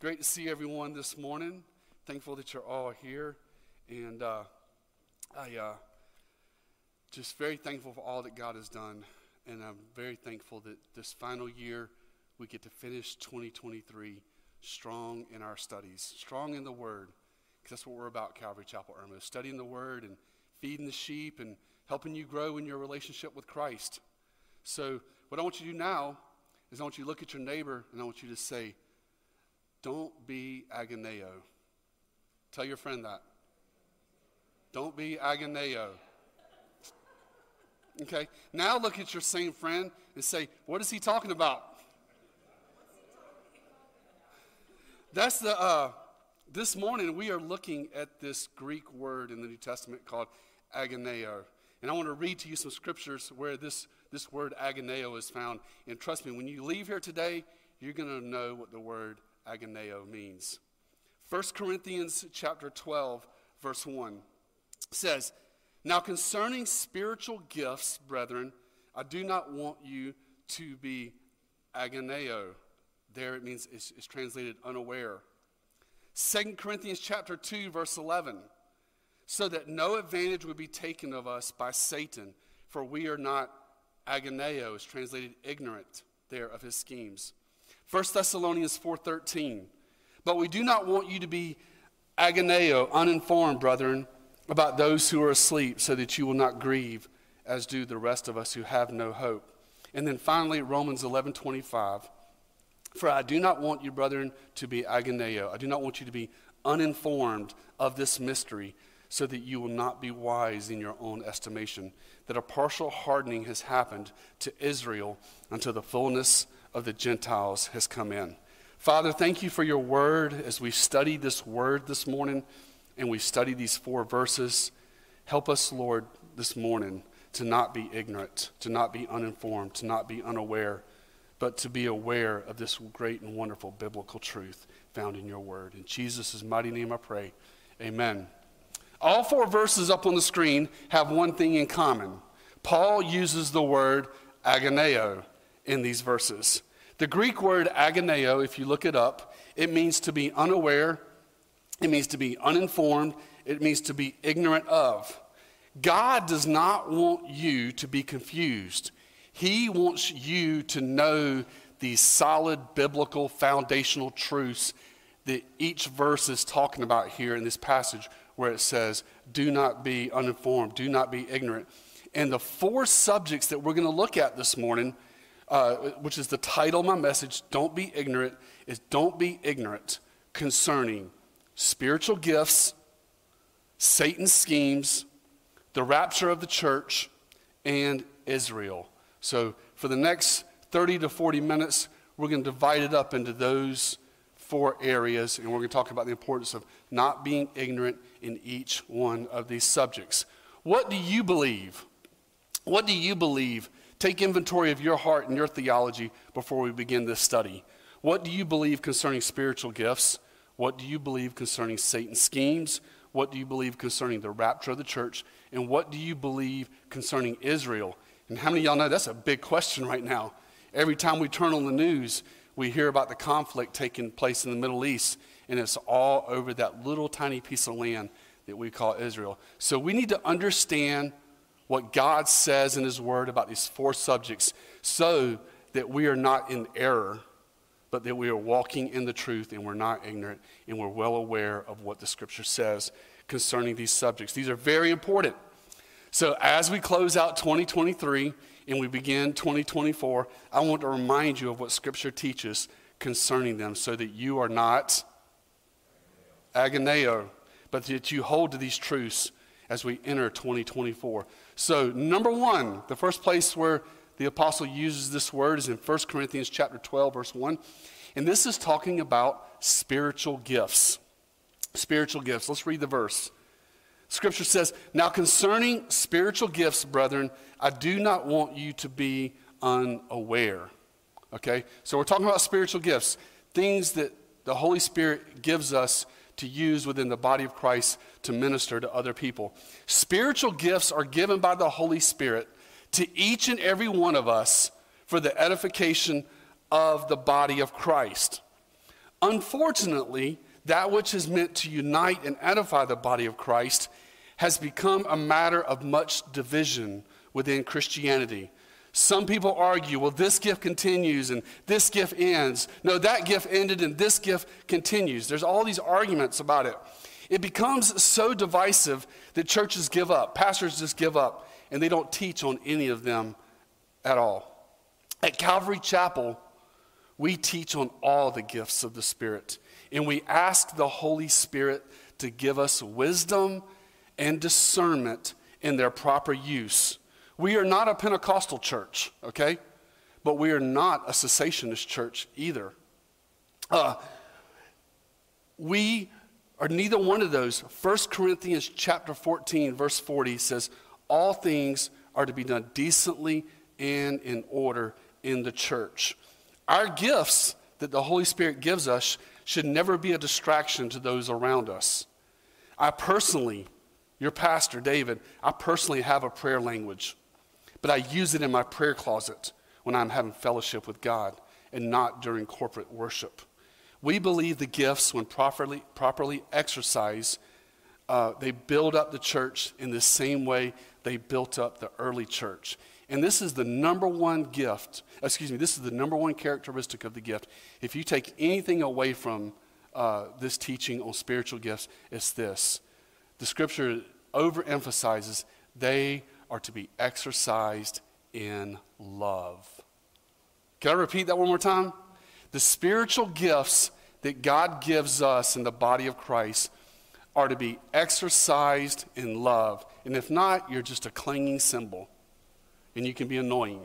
Great to see everyone this morning. Thankful that you're all here. And uh, I uh, just very thankful for all that God has done. And I'm very thankful that this final year we get to finish 2023 strong in our studies, strong in the Word. Because that's what we're about, Calvary Chapel Irmo, studying the Word and feeding the sheep and helping you grow in your relationship with Christ. So, what I want you to do now is I want you to look at your neighbor and I want you to say, don't be agoneo. Tell your friend that. Don't be agoneo. Okay? Now look at your same friend and say, what is he talking about? That's the, uh, this morning we are looking at this Greek word in the New Testament called agoneo. And I want to read to you some scriptures where this, this word agoneo is found. And trust me, when you leave here today, you're going to know what the word agoneo means. 1 Corinthians chapter 12, verse 1 says, Now concerning spiritual gifts, brethren, I do not want you to be agoneo. There it means it's, it's translated unaware. 2 Corinthians chapter 2, verse 11, so that no advantage would be taken of us by Satan, for we are not agoneo, is translated ignorant there of his schemes. 1 Thessalonians 4:13. But we do not want you to be agoneo, uninformed, brethren, about those who are asleep, so that you will not grieve, as do the rest of us who have no hope. And then finally, Romans 11:25. For I do not want you, brethren, to be agoneo. I do not want you to be uninformed of this mystery, so that you will not be wise in your own estimation, that a partial hardening has happened to Israel until the fullness of the Gentiles has come in. Father, thank you for your word as we study this word this morning and we study these four verses. Help us, Lord, this morning to not be ignorant, to not be uninformed, to not be unaware, but to be aware of this great and wonderful biblical truth found in your word. In Jesus' mighty name I pray. Amen. All four verses up on the screen have one thing in common. Paul uses the word agoneo in these verses. The Greek word agoneo, if you look it up, it means to be unaware, it means to be uninformed, it means to be ignorant of. God does not want you to be confused. He wants you to know these solid biblical foundational truths that each verse is talking about here in this passage where it says, Do not be uninformed, do not be ignorant. And the four subjects that we're going to look at this morning uh, which is the title of my message, Don't Be Ignorant, is Don't Be Ignorant concerning spiritual gifts, Satan's schemes, the rapture of the church, and Israel. So for the next 30 to 40 minutes, we're going to divide it up into those four areas, and we're going to talk about the importance of not being ignorant in each one of these subjects. What do you believe? What do you believe Take inventory of your heart and your theology before we begin this study. What do you believe concerning spiritual gifts? What do you believe concerning Satan's schemes? What do you believe concerning the rapture of the church? And what do you believe concerning Israel? And how many of y'all know that's a big question right now? Every time we turn on the news, we hear about the conflict taking place in the Middle East, and it's all over that little tiny piece of land that we call Israel. So we need to understand what God says in His Word about these four subjects so that we are not in error, but that we are walking in the truth and we're not ignorant and we're well aware of what the Scripture says concerning these subjects. These are very important. So, as we close out 2023 and we begin 2024, I want to remind you of what Scripture teaches concerning them so that you are not agoneo, but that you hold to these truths as we enter 2024. So, number one, the first place where the apostle uses this word is in 1 Corinthians chapter 12, verse 1. And this is talking about spiritual gifts. Spiritual gifts. Let's read the verse. Scripture says, Now concerning spiritual gifts, brethren, I do not want you to be unaware. Okay? So we're talking about spiritual gifts, things that the Holy Spirit gives us to use within the body of Christ to minister to other people. Spiritual gifts are given by the Holy Spirit to each and every one of us for the edification of the body of Christ. Unfortunately, that which is meant to unite and edify the body of Christ has become a matter of much division within Christianity. Some people argue, well, this gift continues and this gift ends. No, that gift ended and this gift continues. There's all these arguments about it. It becomes so divisive that churches give up, pastors just give up, and they don't teach on any of them at all. At Calvary Chapel, we teach on all the gifts of the Spirit, and we ask the Holy Spirit to give us wisdom and discernment in their proper use. We are not a Pentecostal church, okay? But we are not a cessationist church either. Uh, we are neither one of those. 1 Corinthians chapter 14, verse 40 says, All things are to be done decently and in order in the church. Our gifts that the Holy Spirit gives us should never be a distraction to those around us. I personally, your pastor, David, I personally have a prayer language, but I use it in my prayer closet when I'm having fellowship with God and not during corporate worship. We believe the gifts, when properly, properly exercised, uh, they build up the church in the same way they built up the early church. And this is the number one gift, excuse me, this is the number one characteristic of the gift. If you take anything away from uh, this teaching on spiritual gifts, it's this. The scripture overemphasizes they are to be exercised in love. Can I repeat that one more time? The spiritual gifts that God gives us in the body of Christ are to be exercised in love. And if not, you're just a clanging cymbal and you can be annoying.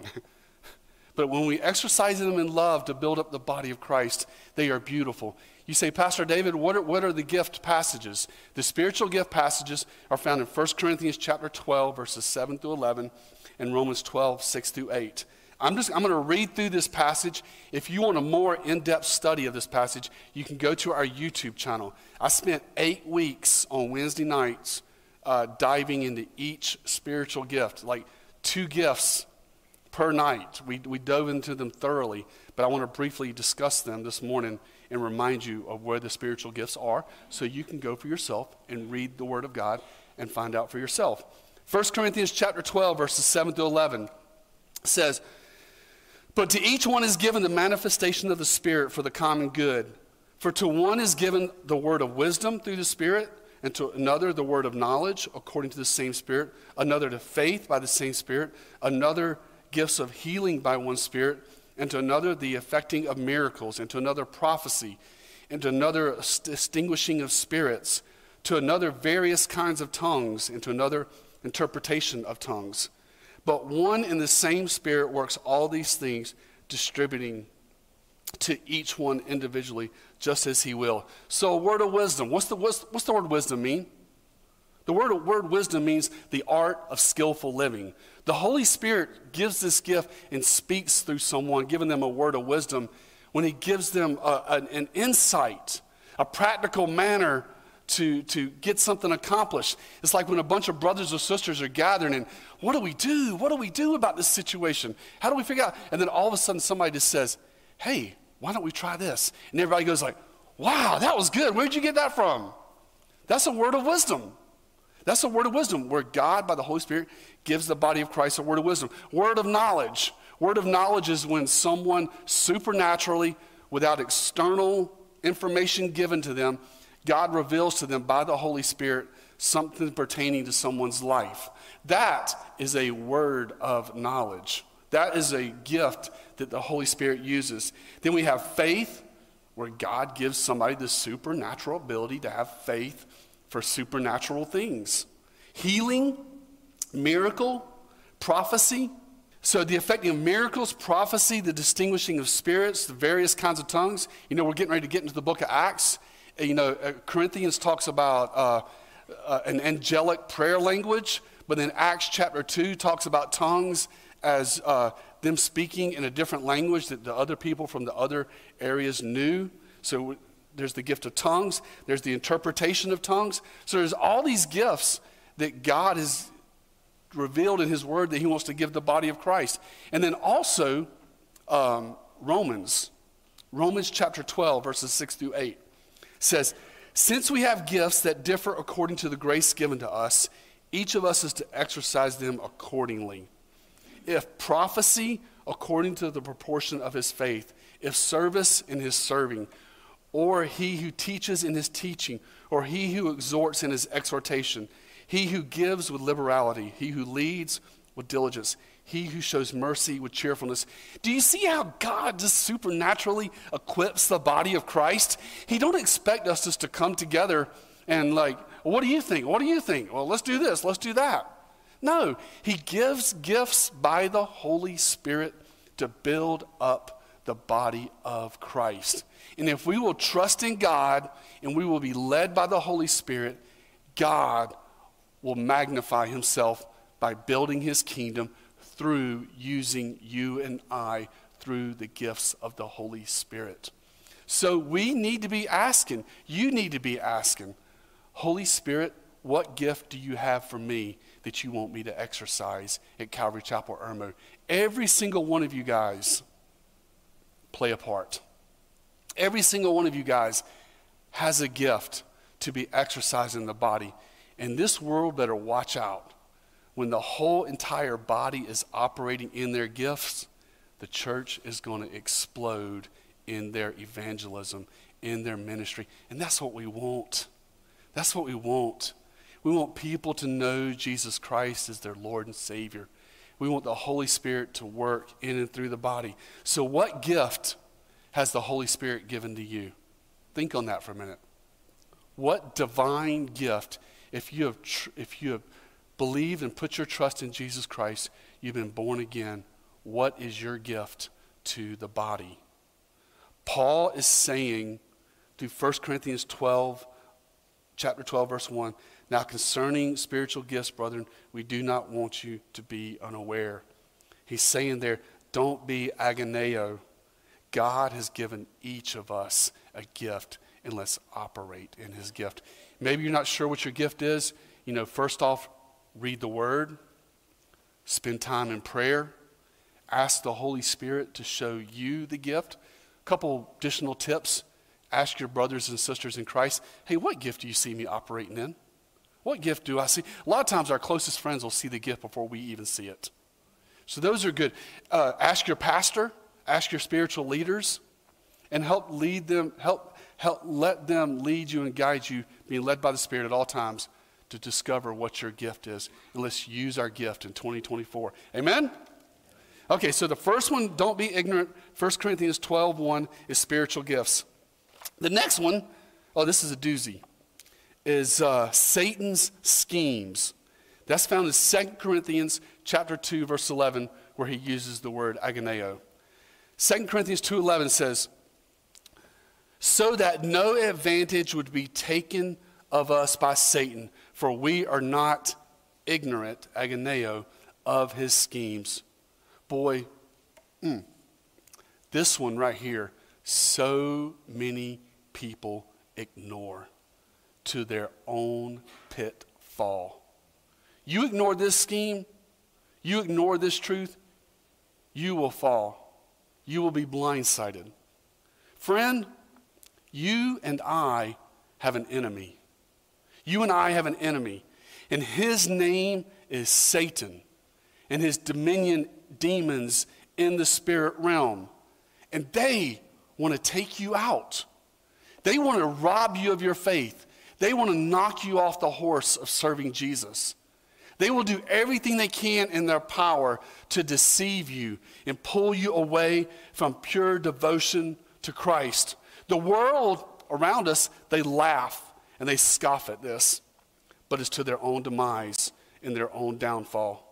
but when we exercise them in love to build up the body of Christ, they are beautiful. You say, Pastor David, what are, what are the gift passages? The spiritual gift passages are found in 1 Corinthians chapter 12, verses 7 through 11, and Romans 12, 6 through 8. I'm just I'm going to read through this passage. If you want a more in-depth study of this passage, you can go to our YouTube channel. I spent eight weeks on Wednesday nights uh, diving into each spiritual gift, like two gifts per night. We, we dove into them thoroughly, but I want to briefly discuss them this morning and remind you of where the spiritual gifts are so you can go for yourself and read the Word of God and find out for yourself. 1 Corinthians chapter 12, verses 7 to 11 says, but to each one is given the manifestation of the Spirit for the common good. For to one is given the word of wisdom through the Spirit, and to another the word of knowledge according to the same Spirit, another to faith by the same Spirit, another gifts of healing by one Spirit, and to another the effecting of miracles, and to another prophecy, and to another distinguishing of spirits, to another various kinds of tongues, and to another interpretation of tongues. But one and the same Spirit works all these things, distributing to each one individually, just as He will. So, a word of wisdom. What's the, what's, what's the word wisdom mean? The word, word wisdom means the art of skillful living. The Holy Spirit gives this gift and speaks through someone, giving them a word of wisdom when He gives them a, an, insight, a practical manner to, to get something accomplished. It's like when a bunch of brothers or sisters are gathering and what do we do? What do we do about this situation? How do we figure out? And then all of a sudden somebody just says, hey, why don't we try this? And everybody goes like, wow, that was good. Where'd you get that from? That's a word of wisdom. That's a word of wisdom where God, by the Holy Spirit, gives the body of Christ a word of wisdom. Word of knowledge. Word of knowledge is when someone supernaturally, without external information given to them, God reveals to them by the Holy Spirit something pertaining to someone's life. That is a word of knowledge. That is a gift that the Holy Spirit uses. Then we have faith, where God gives somebody the supernatural ability to have faith for supernatural things. Healing, miracle, prophecy. So, the effecting of miracles, prophecy, the distinguishing of spirits, the various kinds of tongues. You know, we're getting ready to get into the book of Acts you know, uh, Corinthians talks about uh, uh, an angelic prayer language, but then Acts chapter 2 talks about tongues as uh, them speaking in a different language that the other people from the other areas knew. So there's the gift of tongues, there's the interpretation of tongues. So there's all these gifts that God has revealed in His Word that He wants to give the body of Christ. And then also, um, Romans Romans chapter 12, verses 6 through 8 says, Since we have gifts that differ according to the grace given to us, each of us is to exercise them accordingly. If prophecy, according to the proportion of his faith, if service in his serving, or he who teaches in his teaching, or he who exhorts in his exhortation, he who gives with liberality, he who leads with diligence, he who shows mercy with cheerfulness. Do you see how God just supernaturally equips the body of Christ? He don't expect us just to come together and like, what do you think? What do you think? Well, let's do this, let's do that. No, he gives gifts by the Holy Spirit to build up the body of Christ. And if we will trust in God and we will be led by the Holy Spirit, God will magnify himself by building his kingdom through using you and I through the gifts of the Holy Spirit. So we need to be asking, you need to be asking, Holy Spirit, what gift do you have for me that you want me to exercise at Calvary Chapel Irmo? Every single one of you guys play a part. Every single one of you guys has a gift to be exercised in the body. And this world better watch out. When the whole entire body is operating in their gifts, the church is going to explode in their evangelism, in their ministry. And that's what we want. That's what we want. We want people to know Jesus Christ as their Lord and Savior. We want the Holy Spirit to work in and through the body. So, what gift has the Holy Spirit given to you? Think on that for a minute. What divine gift, if you have, tr- if you have believed and put your trust in Jesus Christ, you've been born again, what is your gift to the body? Paul is saying through 1 Corinthians 12, chapter 12, verse 1 Now concerning spiritual gifts, brethren, we do not want you to be unaware. He's saying there, don't be agoneo. God has given each of us a gift, and let's operate in his gift. Maybe you're not sure what your gift is. You know, first off, read the word, spend time in prayer, ask the Holy Spirit to show you the gift. A couple additional tips ask your brothers and sisters in Christ, hey, what gift do you see me operating in? What gift do I see? A lot of times our closest friends will see the gift before we even see it. So those are good. Uh, ask your pastor, ask your spiritual leaders, and help lead them, help, help let them lead you and guide you, being led by the Spirit at all times to discover what your gift is. And let's use our gift in 2024. Amen? Okay, so the first one, don't be ignorant. 1 Corinthians 12 1 is spiritual gifts. The next one, oh, this is a doozy, is uh, Satan's schemes. That's found in 2 Corinthians chapter 2, verse 11, where he uses the word agoneo. 2 Corinthians 2.11 says, so that no advantage would be taken of us by Satan, for we are not ignorant, agoneo, of his schemes. Boy, mm, this one right here, so many people ignore to their own pitfall. You ignore this scheme, you ignore this truth, you will fall. You will be blindsided. Friend, you and I have an enemy. You and I have an enemy, and his name is Satan, and his dominion demons in the spirit realm. And they want to take you out. They want to rob you of your faith. They want to knock you off the horse of serving Jesus. They will do everything they can in their power to deceive you and pull you away from pure devotion to Christ. The world around us, they laugh and they scoff at this, but it's to their own demise and their own downfall.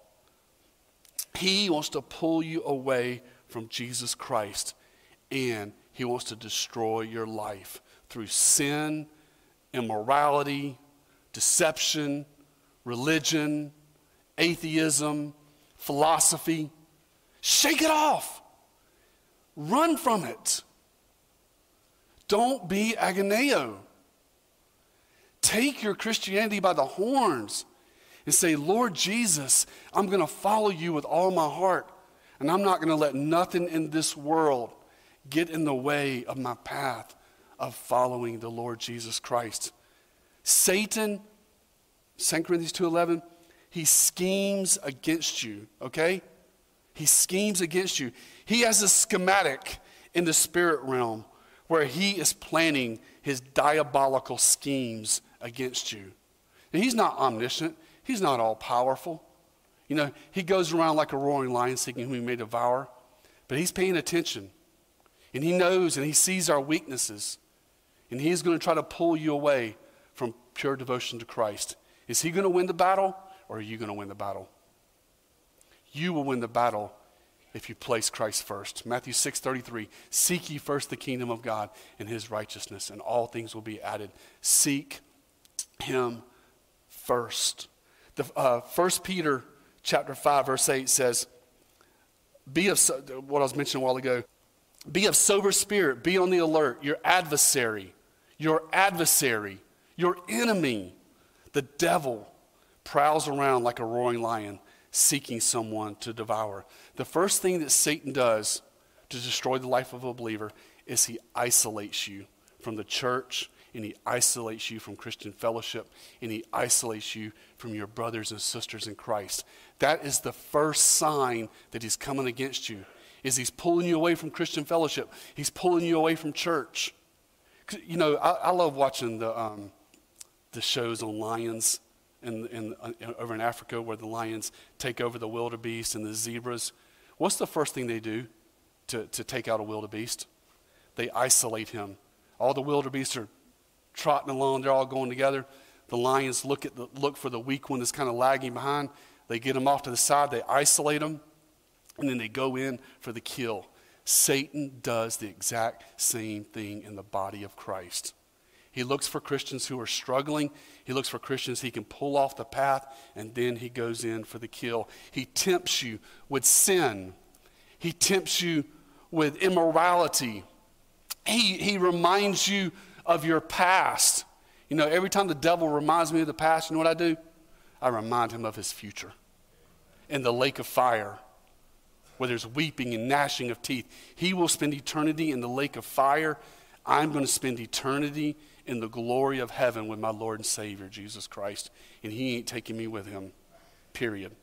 He wants to pull you away from Jesus Christ, and He wants to destroy your life through sin, immorality, deception, religion, atheism, philosophy. Shake it off. Run from it. Don't be agoneo. Take your Christianity by the horns and say, Lord Jesus, I'm going to follow you with all my heart. And I'm not going to let nothing in this world get in the way of my path of following the Lord Jesus Christ. Satan, 2 Corinthians 2:11, he schemes against you, okay? He schemes against you. He has a schematic in the spirit realm where he is planning his diabolical schemes against you. And he's not omniscient, he's not all powerful. You know, he goes around like a roaring lion seeking whom he may devour, but he's paying attention. And he knows and he sees our weaknesses. And he's going to try to pull you away from pure devotion to Christ. Is he going to win the battle or are you going to win the battle? You will win the battle if you place Christ first. Matthew 6:33, seek ye first the kingdom of God and his righteousness and all things will be added. Seek him first. The uh, 1 Peter chapter 5 verse 8 says, be of what I was mentioning a while ago. Be of sober spirit, be on the alert. Your adversary, your adversary, your enemy, the devil prowls around like a roaring lion seeking someone to devour. The first thing that Satan does to destroy the life of a believer is he isolates you from the church and he isolates you from Christian fellowship and he isolates you from your brothers and sisters in Christ. That is the first sign that he's coming against you. Is he's pulling you away from Christian fellowship. He's pulling you away from church. You know, I, I love watching the, um, the shows on lions in, in, uh, over in Africa where the lions take over the wildebeest and the zebras, what's the first thing they do to, to take out a wildebeest? They isolate him. All the wildebeest are trotting along, they're all going together. The lions look, at the, look for the weak one that's kind of lagging behind. They get him off to the side, they isolate him, and then they go in for the kill. Satan does the exact same thing in the body of Christ. He looks for Christians who are struggling. He looks for Christians he can pull off the path, and then he goes in for the kill. He tempts you with sin, he tempts you with immorality. He, he reminds you of your past. You know, every time the devil reminds me of the past, you know what I do? I remind him of his future in the lake of fire where there's weeping and gnashing of teeth. He will spend eternity in the lake of fire. I'm going to spend eternity in the glory of heaven with my Lord and Savior, Jesus Christ. And He ain't taking me with Him, period.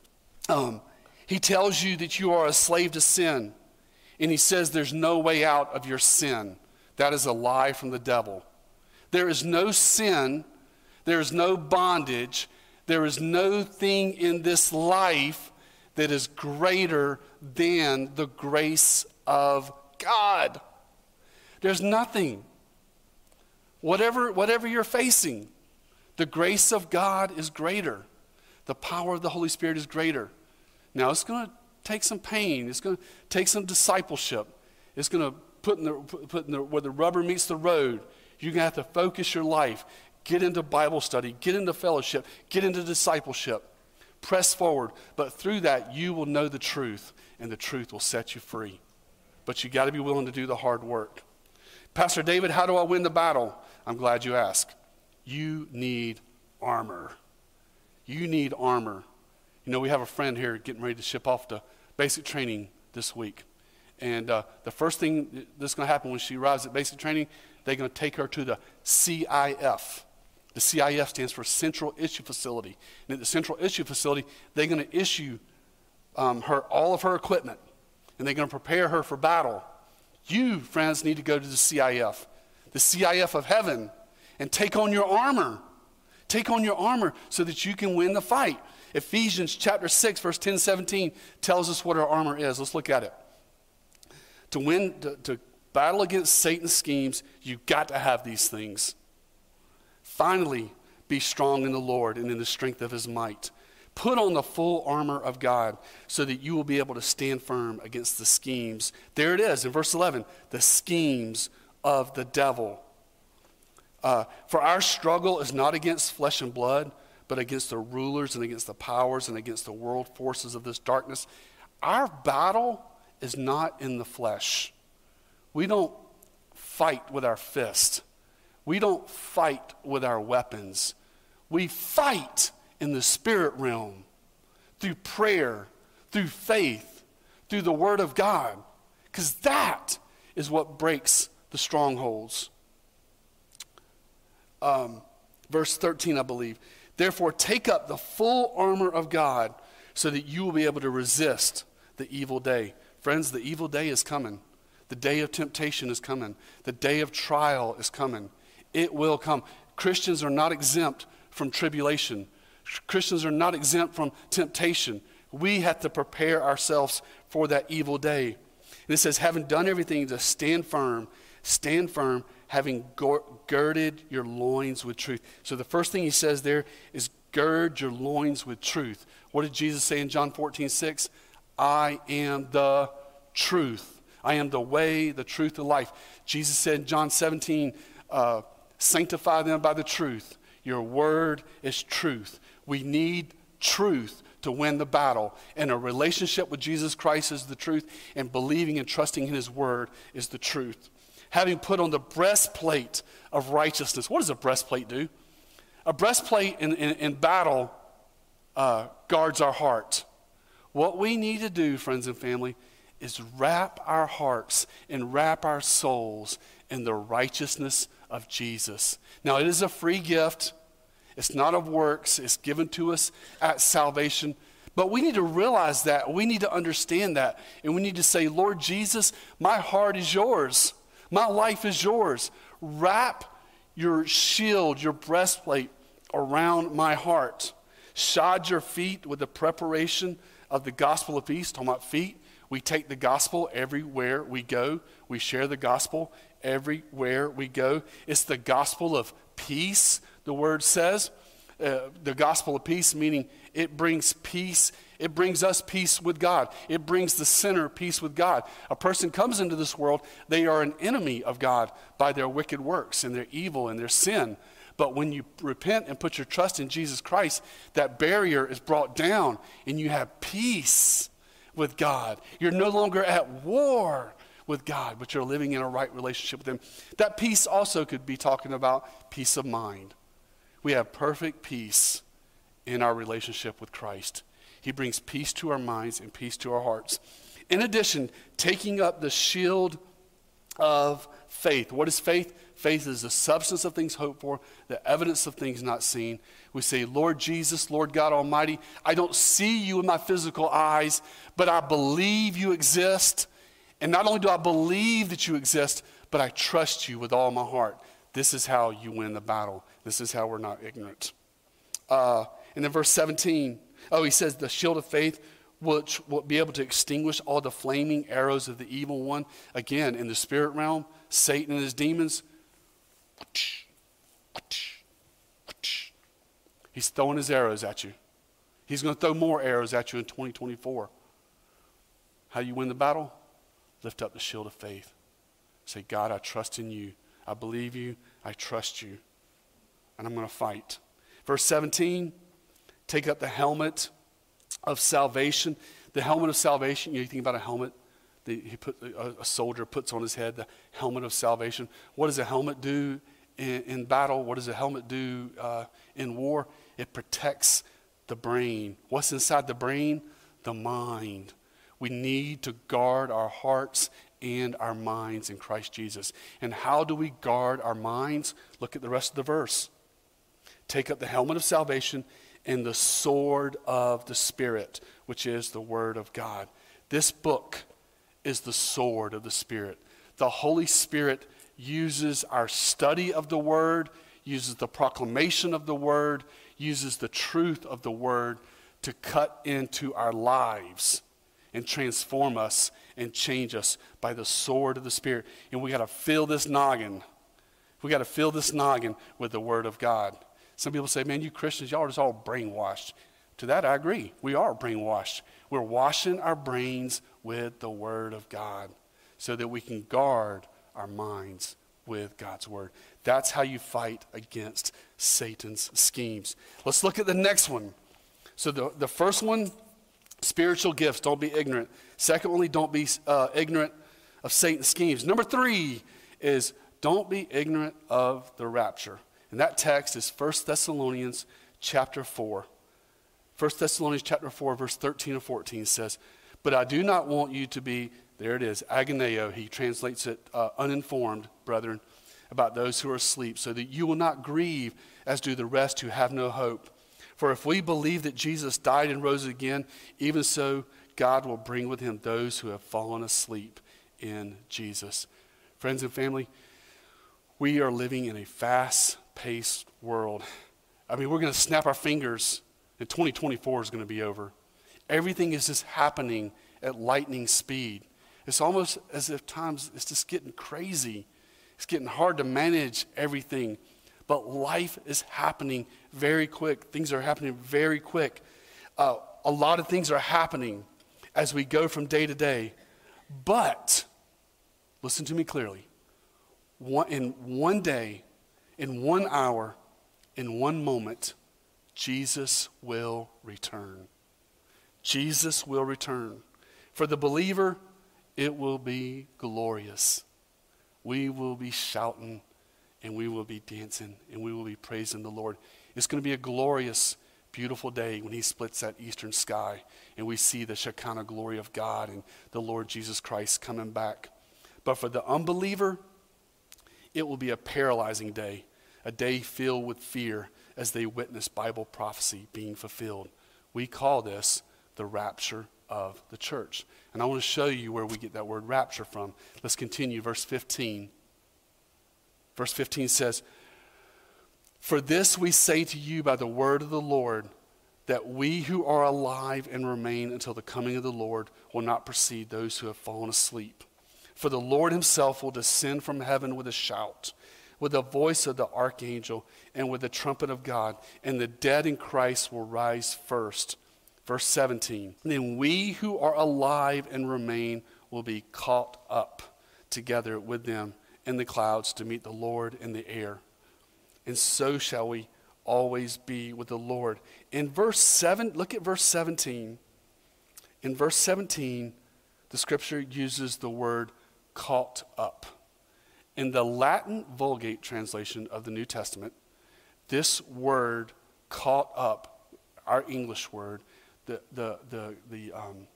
Um, he tells you that you are a slave to sin. And He says there's no way out of your sin. That is a lie from the devil. There is no sin, there is no bondage, there is no thing in this life that is greater than the grace of God. There's nothing. Whatever, whatever you're facing, the grace of God is greater. The power of the Holy Spirit is greater. Now, it's going to take some pain. It's going to take some discipleship. It's going to put in the, put in the, where the rubber meets the road. You're going to have to focus your life. Get into Bible study. Get into fellowship. Get into discipleship. Press forward. But through that, you will know the truth, and the truth will set you free. But you got to be willing to do the hard work. Pastor David, how do I win the battle? I'm glad you asked. You need armor. You need armor. You know, we have a friend here getting ready to ship off to basic training this week. And uh, the first thing that's going to happen when she arrives at basic training, they're going to take her to the CIF. The CIF stands for Central Issue Facility. And at the Central Issue Facility, they're going to issue um, her all of her equipment, and they're going to prepare her for battle. You, friends, need to go to the CIF the CIF of heaven, and take on your armor. Take on your armor so that you can win the fight. Ephesians chapter 6, verse 10 17 tells us what our armor is. Let's look at it. To win, to, to battle against Satan's schemes, you've got to have these things. Finally, be strong in the Lord and in the strength of his might. Put on the full armor of God so that you will be able to stand firm against the schemes. There it is in verse 11 the schemes of the devil. Uh, for our struggle is not against flesh and blood, but against the rulers and against the powers and against the world forces of this darkness. Our battle is not in the flesh. We don't fight with our fist. We don't fight with our weapons. We fight in the spirit realm through prayer, through faith, through the word of God. Because that is what breaks the strongholds. Um, verse 13, I believe. Therefore, take up the full armor of God so that you will be able to resist the evil day. Friends, the evil day is coming. The day of temptation is coming. The day of trial is coming. It will come. Christians are not exempt from tribulation. Christians are not exempt from temptation. We have to prepare ourselves for that evil day. And it says, having done everything to stand firm, stand firm, having girded your loins with truth. So the first thing he says there is gird your loins with truth. What did Jesus say in John 14, 6? I am the truth. I am the way, the truth, the life. Jesus said in John 17, uh, sanctify them by the truth. Your word is truth. We need truth to win the battle. And a relationship with Jesus Christ is the truth, and believing and trusting in his word is the truth. Having put on the breastplate of righteousness. What does a breastplate do? A breastplate in, in, in battle uh, guards our heart. What we need to do, friends and family, is wrap our hearts and wrap our souls in the righteousness of Jesus. Now, it is a free gift. It's not of works, it's given to us at salvation. But we need to realize that. We need to understand that. And we need to say, Lord Jesus, my heart is yours. My life is yours. Wrap your shield, your breastplate around my heart. Shod your feet with the preparation of the gospel of peace. Talking about feet, we take the gospel everywhere we go. We share the gospel everywhere we go. It's the gospel of peace, the word says. Uh, the gospel of peace, meaning it brings peace. It brings us peace with God. It brings the sinner peace with God. A person comes into this world, they are an enemy of God by their wicked works and their evil and their sin. But when you repent and put your trust in Jesus Christ, that barrier is brought down and you have peace with God. You're no longer at war with God, but you're living in a right relationship with Him. That peace also could be talking about peace of mind. We have perfect peace in our relationship with Christ. He brings peace to our minds and peace to our hearts. In addition, taking up the shield of faith. What is faith? Faith is the substance of things hoped for, the evidence of things not seen. We say, Lord Jesus, Lord God Almighty, I don't see you with my physical eyes, but I believe you exist. And not only do I believe that you exist, but I trust you with all my heart. This is how you win the battle. This is how we're not ignorant. Uh, and then verse 17, oh, he says, the shield of faith, which will be able to extinguish all the flaming arrows of the evil one. Again, in the spirit realm, Satan and his demons, he's throwing his arrows at you. He's going to throw more arrows at you in 2024. How you win the battle? Lift up the shield of faith. Say, God, I trust in you. I believe you. I trust you. And I'm going to fight. Verse 17 take up the helmet of salvation. The helmet of salvation, you, know, you think about a helmet the, he put, a, a, soldier puts on his head the helmet of salvation. What does a helmet do in, in battle? What does a helmet do uh, in war? It protects the brain. What's inside the brain? The mind. We need to guard our hearts and our minds in Christ Jesus. And how do we guard our minds? Look at the rest of the verse. Take up the helmet of salvation and the sword of the Spirit, which is the Word of God. This book is the sword of the Spirit. The Holy Spirit uses our study of the Word, uses the proclamation of the Word, uses the truth of the Word to cut into our lives and transform us and change us by the sword of the Spirit. And we got to fill this noggin. We got to fill this noggin with the Word of God. Some people say, man, you Christians, y'all are just all brainwashed. To that, I agree. We are brainwashed. We're washing our brains with the Word of God so that we can guard our minds with God's Word. That's how you fight against Satan's schemes. Let's look at the next one. So, the, the first one Spiritual gifts, don't be ignorant. Secondly, don't be uh, ignorant of Satan's schemes. Number three is don't be ignorant of the rapture. And that text is 1 Thessalonians chapter 4. 1 Thessalonians chapter 4, verse 13 and 14 says, But I do not want you to be There it is, agoneo. He translates it uh, uninformed, brethren, about those who are asleep, so that you will not grieve as do the rest who have no hope. For if we believe that Jesus died and rose again, even so, God will bring with him those who have fallen asleep in Jesus. Friends and family, we are living in a fast paced world. I mean, we're going to snap our fingers and 2024 is going to be over. Everything is just happening at lightning speed. It's almost as if times it's just getting crazy. It's getting hard to manage everything. But life is happening very quick. Things are happening very quick. Uh, a lot of things are happening as we go from day to day. But, listen to me clearly. One, in one day, in one hour, in one moment, Jesus will return. Jesus will return. For the believer, it will be glorious. We will be shouting and we will be dancing and we will be praising the Lord. It's going to be a glorious, beautiful day when He splits that eastern sky and we see the Shekinah glory of God and the Lord Jesus Christ coming back. But for the unbeliever, it will be a paralyzing day, a day filled with fear as they witness Bible prophecy being fulfilled. We call this the rapture of the church. And I want to show you where we get that word rapture from. Let's continue, verse 15. Verse 15 says, For this we say to you by the word of the Lord, that we who are alive and remain until the coming of the Lord will not precede those who have fallen asleep. For the Lord himself will descend from heaven with a shout with the voice of the archangel and with the trumpet of God, and the dead in Christ will rise first. Verse 17 Then we who are alive and remain will be caught up together with them in the clouds to meet the Lord in the air. And so shall we always be with the Lord. In verse 7, look at verse 17. In verse 17, the scripture uses the word caught up. In the Latin Vulgate translation of the New Testament, this word caught up, our English word, the, the, the, the, um,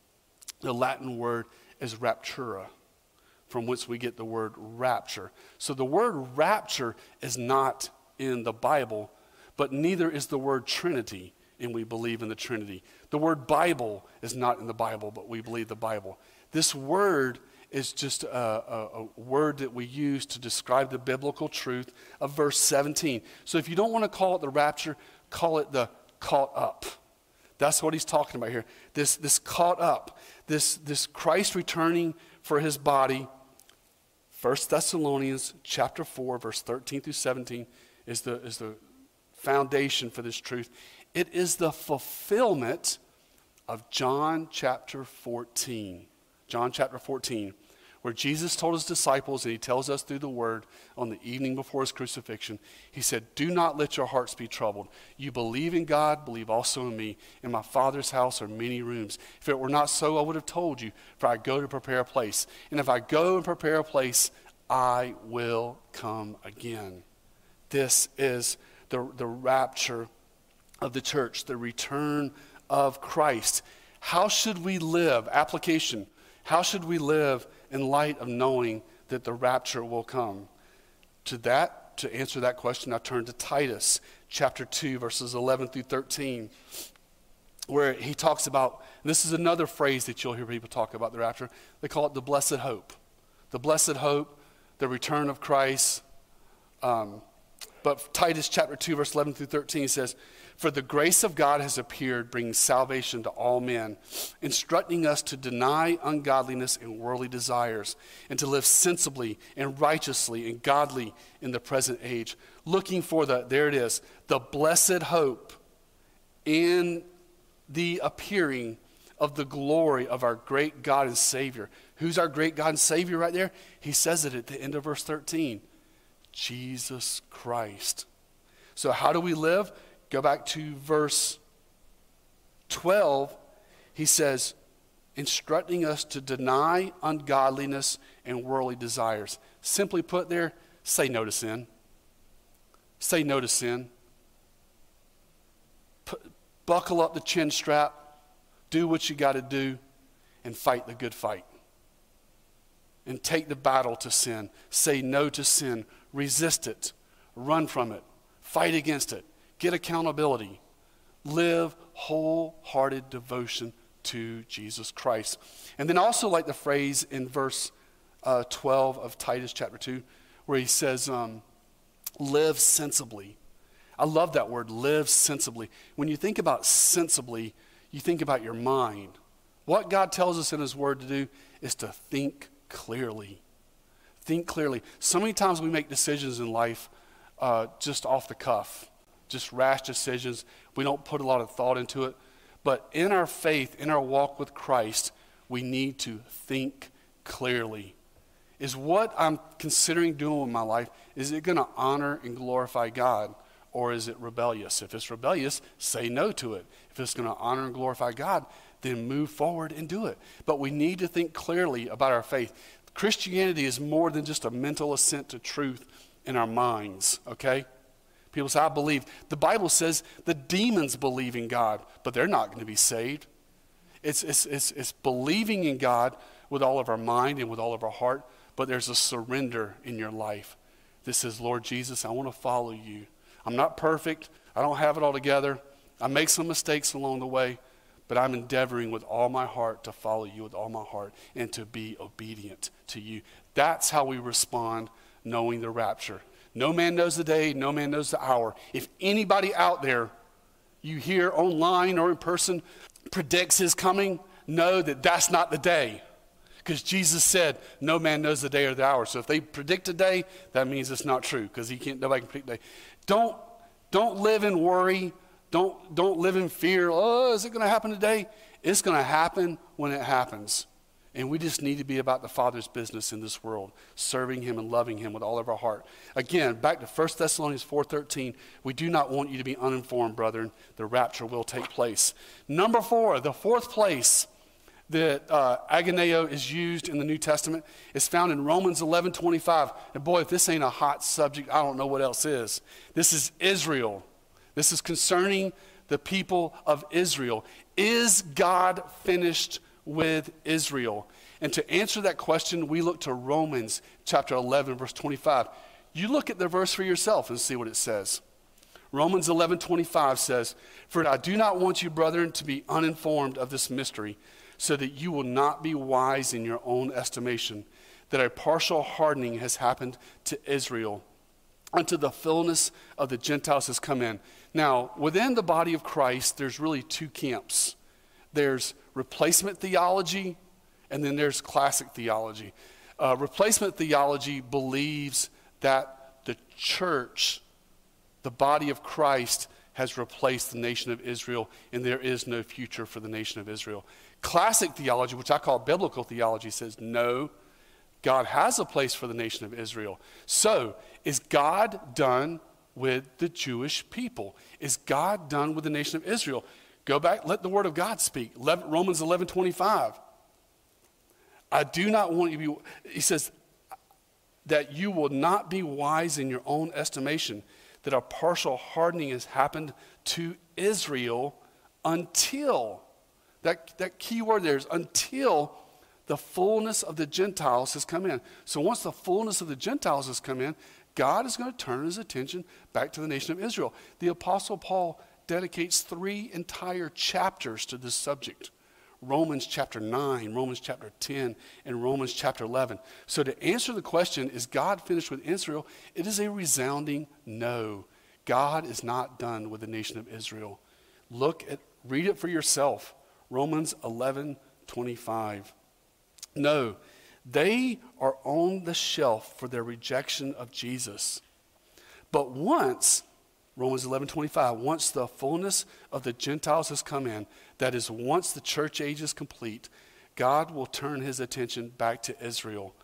the Latin word is raptura, from which we get the word rapture. So the word rapture is not in the Bible, but neither is the word Trinity, and we believe in the Trinity. The word Bible is not in the Bible, but we believe the Bible. This word is just a, a, a, word that we use to describe the biblical truth of verse 17. So if you don't want to call it the rapture, call it the caught up. That's what he's talking about here. This, this caught up, this, this Christ returning for his body. 1 Thessalonians chapter 4, verse 13 through 17 is the, is the foundation for this truth. It is the fulfillment of John chapter 14. John chapter 14 where Jesus told his disciples, and he tells us through the word on the evening before his crucifixion, he said, Do not let your hearts be troubled. You believe in God, believe also in me. In my Father's house are many rooms. If it were not so, I would have told you, for I go to prepare a place. And if I go and prepare a place, I will come again. This is the, the rapture of the church, the return of Christ. How should we live? Application. How should we live in light of knowing that the rapture will come? To that, to answer that question, I turn to Titus chapter 2, verses 11 through 13, where he talks about, this is another phrase that you'll hear people talk about the rapture. They call it the blessed hope. The blessed hope, the return of Christ. Um, but Titus chapter 2, verse 11 through 13 says, for the grace of God has appeared, bringing salvation to all men, instructing us to deny ungodliness and worldly desires, and to live sensibly and righteously and godly in the present age, looking for the, there it is, the blessed hope in the appearing of the glory of our great God and Savior. Who's our great God and Savior right there? He says it at the end of verse 13 Jesus Christ. So, how do we live? Go back to verse 12. He says, instructing us to deny ungodliness and worldly desires. Simply put there, say no to sin. Say no to sin. P- buckle up the chin strap, do what you got to do, and fight the good fight. and take the battle to sin. Say no to sin. Resist it. Run from it. Fight against it. Get accountability. Live wholehearted devotion to Jesus Christ. And then also, like the phrase in verse uh, 12 of Titus chapter 2, where he says, um, live sensibly. I love that word, live sensibly. When you think about sensibly, you think about your mind. What God tells us in His Word to do is to think clearly. Think clearly. So many times we make decisions in life uh, just off the cuff, just rash decisions. We don't put a lot of thought into it. But in our faith, in our walk with Christ, we need to think clearly. Is what I'm considering doing with my life, is it going to honor and glorify God? Or is it rebellious? If it's rebellious, say no to it. If it's going to honor and glorify God, then move forward and do it. But we need to think clearly about our faith. Christianity is more than just a mental assent to truth in our minds, okay? People say, I believe. The Bible says the demons believe in God, but they're not going to be saved. It's, it's, it's, it's believing in God with all of our mind and with all of our heart, but there's a surrender in your life. This says, Lord Jesus, I want to follow you. I'm not perfect. I don't have it all together. I make some mistakes along the way, but I'm endeavoring with all my heart to follow you with all my heart and to be obedient to you. That's how we respond knowing the rapture. No man knows the day, no man knows the hour. If anybody out there you hear online or in person predicts his coming, know that that's not the day. Because Jesus said, no man knows the day or the hour. So if they predict a day, that means it's not true because he can't, nobody can predict a day. Don't, don't live in worry. Don't, don't live in fear. Oh, is it going to happen today? It's going to happen when it happens. And we just need to be about the Father's business in this world, serving Him and loving Him with all of our heart. Again, back to 1 Thessalonians 4.13, we do not want you to be uninformed, brethren. The rapture will take place. Number four, the fourth place that uh, agoneo is used in the New Testament is found in Romans 11.25. And boy, if this ain't a hot subject, I don't know what else is. This is Israel. This is concerning the people of Israel. Is God finished with Israel? And to answer that question, we look to Romans chapter 11, verse 25. You look at the verse for yourself and see what it says. Romans 11, 25 says, For I do not want you, brethren, to be uninformed of this mystery, so that you will not be wise in your own estimation, that a partial hardening has happened to Israel until the fullness of the Gentiles has come in. Now, within the body of Christ, there's really two camps there's replacement theology, and then there's classic theology. Uh, replacement theology believes that the church, the body of Christ, has replaced the nation of Israel, and there is no future for the nation of Israel. Classic theology, which I call biblical theology, says no, God has a place for the nation of Israel. So, is God done with the Jewish people? Is God done with the nation of Israel? Go back, let the word of God speak. Romans 11 25. I do not want you to be, he says, that you will not be wise in your own estimation, that a partial hardening has happened to Israel until, that, that key word there is until the fullness of the Gentiles has come in. So once the fullness of the Gentiles has come in, God is going to turn his attention back to the nation of Israel. The Apostle Paul dedicates three entire chapters to this subject Romans chapter 9, Romans chapter 10, and Romans chapter 11. So, to answer the question, is God finished with Israel? It is a resounding no. God is not done with the nation of Israel. Look at, read it for yourself. Romans 11, 25. No, they are on the shelf for their rejection of Jesus. But once, Romans 11 25, once the fullness of the Gentiles has come in, that is, once the church age is complete, God will turn his attention back to Israel.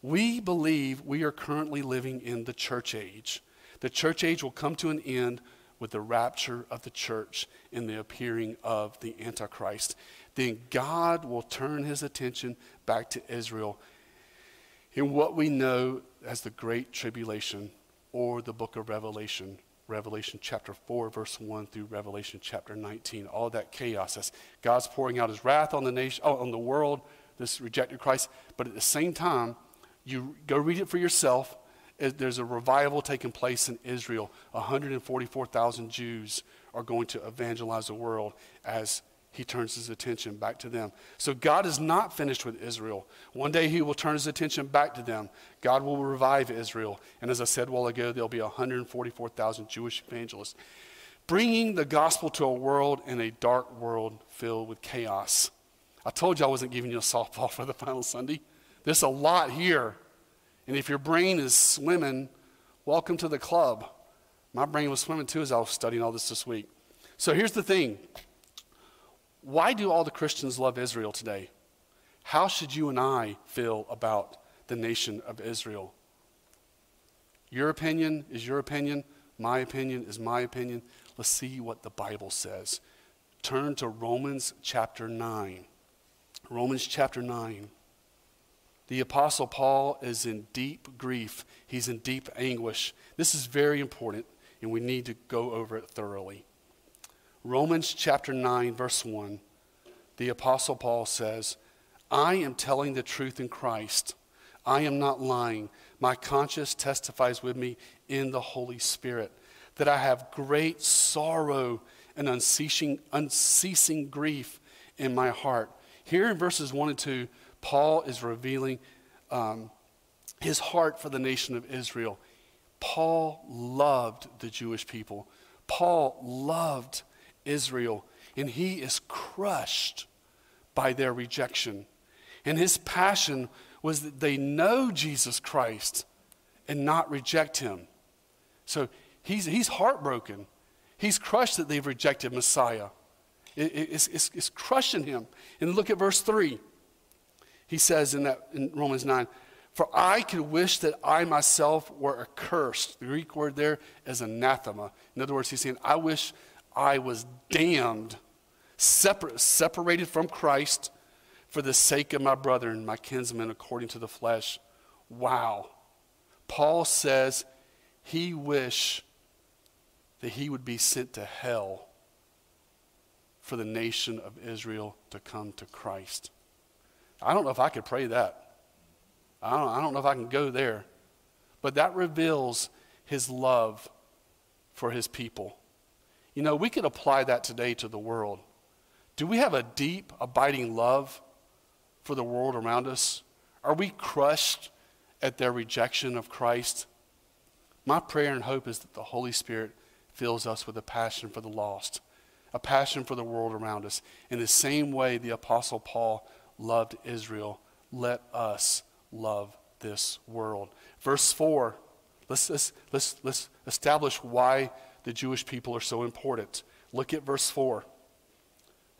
We believe we are currently living in the church age. The church age will come to an end with the rapture of the church and the appearing of the Antichrist. Then God will turn his attention back to Israel in what we know as the Great Tribulation or the book of Revelation. Revelation chapter 4, verse 1 through Revelation chapter 19. All that chaos as God's pouring out his wrath on the nation, oh, on the world, this rejected Christ, but at the same time, You go read it for yourself. Uh, there's a revival taking place in Israel. 144,000 Jews are going to evangelize the world as he turns his attention back to them. So God is not finished with Israel. One day he will turn his attention back to them. God will revive Israel. And as I said a while ago, there'll be 144,000 Jewish evangelists bringing the gospel to a world in a dark world filled with chaos. I told you I wasn't giving you a softball for the final Sunday. There's a lot here. And if your brain is swimming, welcome to the club. My brain was swimming too as I was studying all this this week. So here's the thing why do all the Christians love Israel today? How should you and I feel about the nation of Israel? Your opinion is your opinion. My opinion is my opinion. Let's see what the Bible says. Turn to Romans chapter 9. Romans chapter 9. The Apostle Paul is in deep grief, he's in deep anguish. This is very important, and we need to go over it thoroughly. Romans chapter 9, verse 1, the Apostle Paul says, I am telling the truth in Christ. I am not lying. My conscience testifies with me in the Holy Spirit that I have great sorrow and unceasing, unceasing grief in my heart. Here in verses 1 and 2, Paul is revealing um, his heart for the nation of Israel. Paul loved the Jewish people. Paul loved Israel, and he is crushed by their rejection. And his passion was that they know Jesus Christ and not reject him. So he's, he's heartbroken. He's crushed that they've rejected Messiah. It, it's, it's, it's crushing him. And look at verse 3. He says in, that, in Romans 9, For I could wish that I myself were accursed. The Greek word there is anathema. In other words, he's saying, I wish I was damned, separate, separated from Christ for the sake of my brethren, my kinsmen, according to the flesh. Wow. Paul says he wish that he would be sent to hell for the nation of Israel to come to Christ. I don't know if I could pray that. I don't, I don't know if I can go there. But that reveals his love for his people. You know, we could apply that today to the world. Do we have a deep, abiding love for the world around us? Are we crushed at their rejection of Christ? My prayer and hope is that the Holy Spirit fills us with a passion for the lost, a passion for the world around us. In the same way the Apostle Paul loved Israel, let us love this world. Verse 4, let's, let's, let's, let's establish why the Jewish people are so important. Look at verse 4.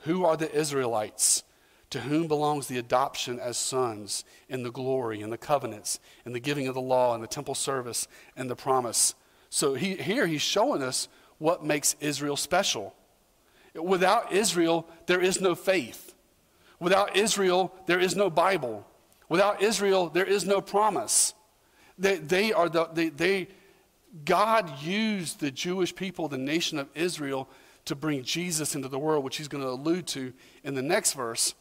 Who are the Israelites? To whom belongs the adoption as sons, and the glory, and the covenants, and the giving of the law, and the temple service, and the promise? So he, here he's showing us what makes Israel special. Without Israel, there is no faith. Without Israel, there is no Bible. Without Israel, there is no promise. They, they are the, they, they, God used the Jewish people, the nation of Israel, to bring Jesus into the world, which he's going to allude to in the next verse.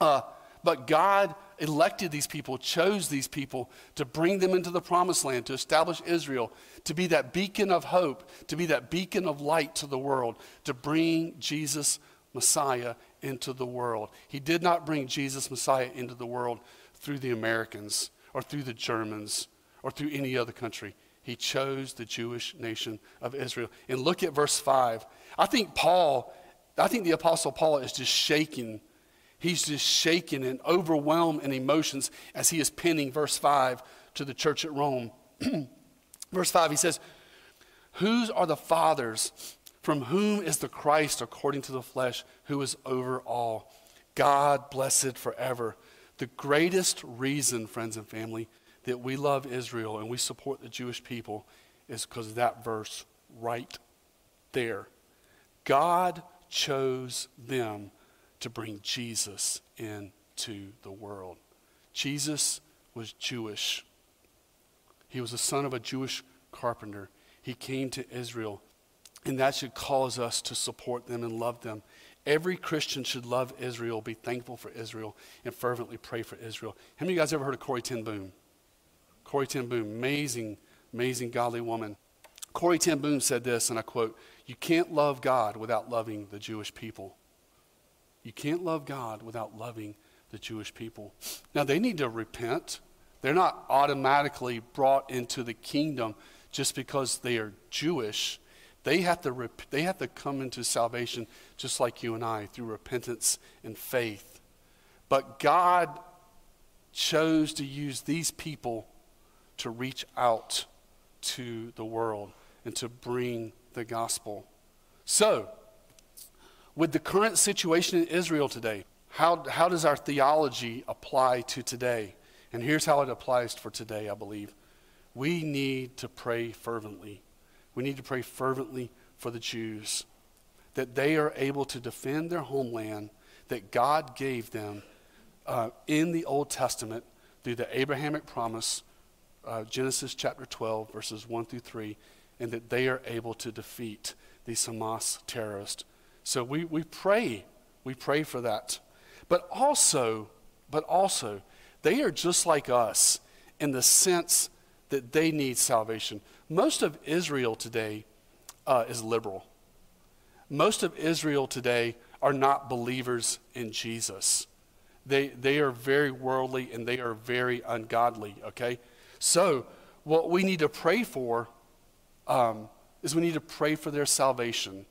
Uh, but God elected these people, chose these people to bring them into the promised land, to establish Israel, to be that beacon of hope, to be that beacon of light to the world, to bring Jesus, Messiah, into the world. He did not bring Jesus, Messiah, into the world through the Americans or through the Germans or through any other country. He chose the Jewish nation of Israel. And look at verse 5. I think Paul, I think the Apostle Paul is just shaking. He's just shaken and overwhelmed in emotions as he is penning verse 5 to the church at Rome. verse 5, he says, Whose are the fathers? From whom is the Christ according to the flesh, who is over all? God blessed forever. The greatest reason, friends and family, that we love Israel and we support the Jewish people is because of that verse right there. God chose them to bring Jesus into the world. Jesus was Jewish. He was the son of a Jewish carpenter. He came to Israel, and that should cause us to support them and love them. Every Christian should love Israel, be thankful for Israel, and fervently pray for Israel. How many of you guys ever heard of Corrie ten Boom? Corrie ten Boom, amazing, amazing godly woman. Corrie ten Boom said this, and I quote, You can't love God without loving the Jewish people. You can't love God without loving the Jewish people. Now, they need to repent. They're not automatically brought into the kingdom just because they are Jewish. They have to, rep- they have to come into salvation just like you and I through repentance and faith. But God chose to use these people to reach out to the world and to bring the gospel. So, with the current situation in Israel today, how, how does our theology apply to today? And here's how it applies for today, I believe. We need to pray fervently. We need to pray fervently for the Jews that they are able to defend their homeland that God gave them uh, in the Old Testament through the Abrahamic promise, uh, Genesis chapter 12, verses 1 through 3, and that they are able to defeat these Hamas terrorists. So we, we pray, we pray for that. But also, but also, they are just like us in the sense that they need salvation. Most of Israel today uh, is liberal. Most of Israel today are not believers in Jesus. They, they are very worldly and they are very ungodly, okay? So, what we need to pray for um, is we need to pray for their salvation.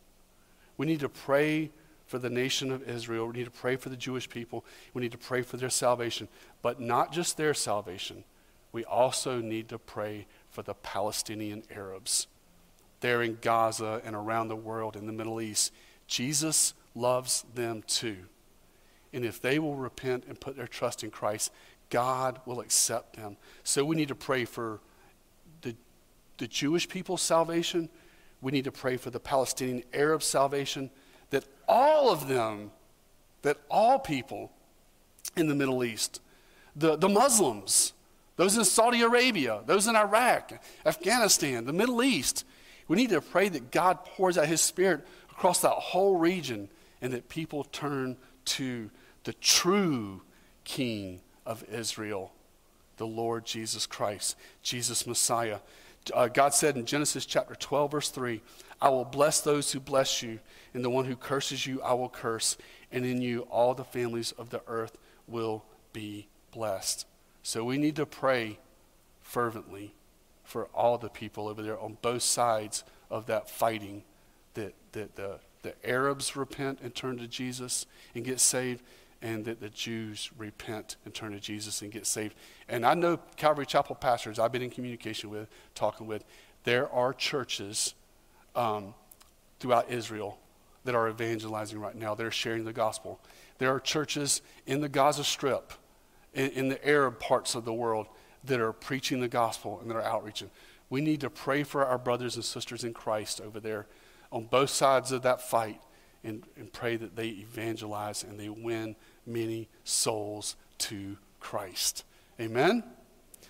We need to pray for the nation of Israel. We need to pray for the Jewish people. We need to pray for their salvation. But not just their salvation, we also need to pray for the Palestinian Arabs there in Gaza and around the world in the Middle East. Jesus loves them too. And if they will repent and put their trust in Christ, God will accept them. So we need to pray for the, the Jewish people's salvation. We need to pray for the Palestinian Arab salvation, that all of them, that all people in the Middle East, the, the Muslims, those in Saudi Arabia, those in Iraq, Afghanistan, the Middle East, we need to pray that God pours out His Spirit across that whole region and that people turn to the true King of Israel, the Lord Jesus Christ, Jesus Messiah. Uh, God said in Genesis chapter 12, verse 3, I will bless those who bless you, and the one who curses you, I will curse, and in you all the families of the earth will be blessed. So we need to pray fervently for all the people over there on both sides of that fighting that, that the, the Arabs repent and turn to Jesus and get saved, and that the Jews repent and turn to Jesus and get saved. And I know Calvary Chapel pastors I've been in communication with, talking with, there are churches um, throughout Israel that are evangelizing right now. They're sharing the gospel. There are churches in the Gaza Strip, in, in the Arab parts of the world, that are preaching the gospel and that are outreaching. We need to pray for our brothers and sisters in Christ over there on both sides of that fight and, and pray that they evangelize and they win many souls to Christ. Amen?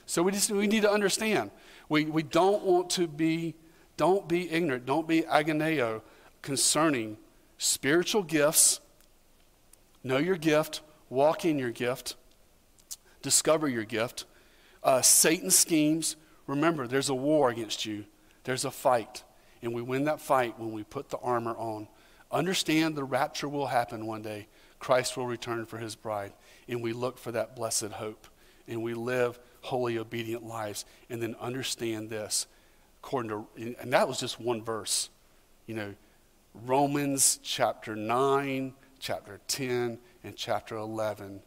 So we just we need to understand. We, we don't want to be, don't be ignorant, don't be agoneo concerning spiritual gifts. Know your gift, walk in your gift, discover your gift uh, Satan's schemes. Remember, there's a war against you, there's a fight. And we win that fight when we put the armor on. Understand the rapture will happen one day. Christ will return for his bride. And we look for that blessed hope. And we live holy, obedient lives. And then understand this. According to, and that was just one verse. You know, Romans chapter 9, chapter 10, and chapter 11.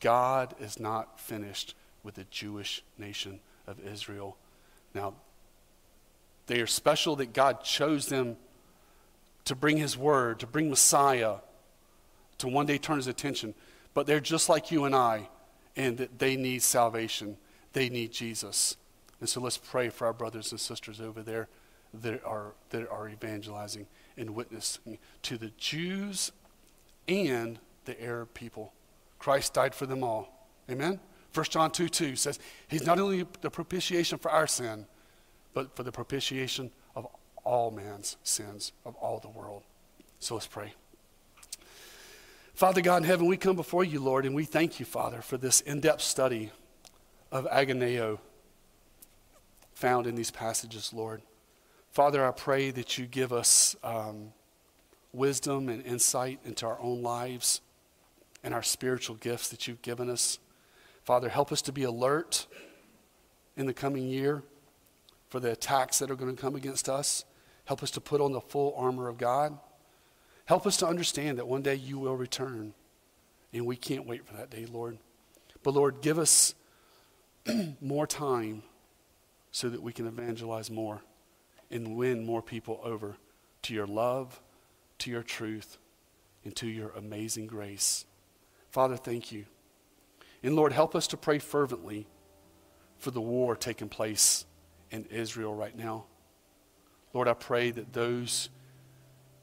God is not finished with the Jewish nation of Israel. Now, they are special that God chose them to bring His word, to bring Messiah, to one day turn His attention. But they're just like you and I, and they need salvation. They need Jesus. And so let's pray for our brothers and sisters over there that are, that are evangelizing and witnessing to the Jews and the Arab people. Christ died for them all. Amen? 1 John 2 2 says, He's not only the propitiation for our sin, but for the propitiation of all man's sins, of all the world. So let's pray. Father God in heaven, we come before you, Lord, and we thank you, Father, for this in depth study of agoneo, found in these passages, Lord. Father, I pray that you give us um, wisdom and insight into our own lives and our spiritual gifts that you've given us. Father, help us to be alert in the coming year for the attacks that are going to come against us. Help us to put on the full armor of God. Help us to understand that one day you will return, and we can't wait for that day, Lord. But Lord, give us more time so that we can evangelize more and win more people over to your love, to your truth, and to your amazing grace. Father, thank you. And Lord, help us to pray fervently for the war taking place in Israel right now. Lord, I pray that those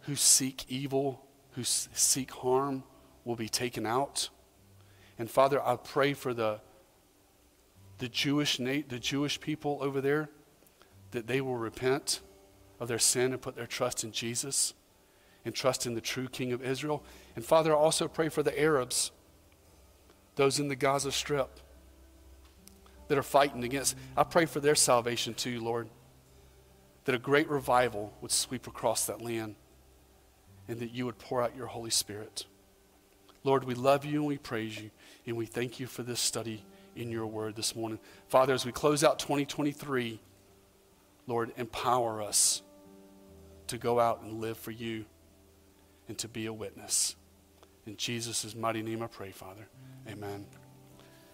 who seek evil, who seek harm, will be taken out. And Father, I pray for the, the, Jewish, the Jewish people over there that they will repent of their sin and put their trust in Jesus and trust in the true King of Israel. And Father, I also pray for the Arabs, those in the Gaza Strip that are fighting against. I pray for their salvation too, Lord. That a great revival would sweep across that land and that you would pour out your Holy Spirit. Lord, we love you and we praise you, and we thank you for this study in your word this morning. Father, as we close out 2023, Lord, empower us to go out and live for you and to be a witness. In Jesus' mighty name I pray, Father. Amen.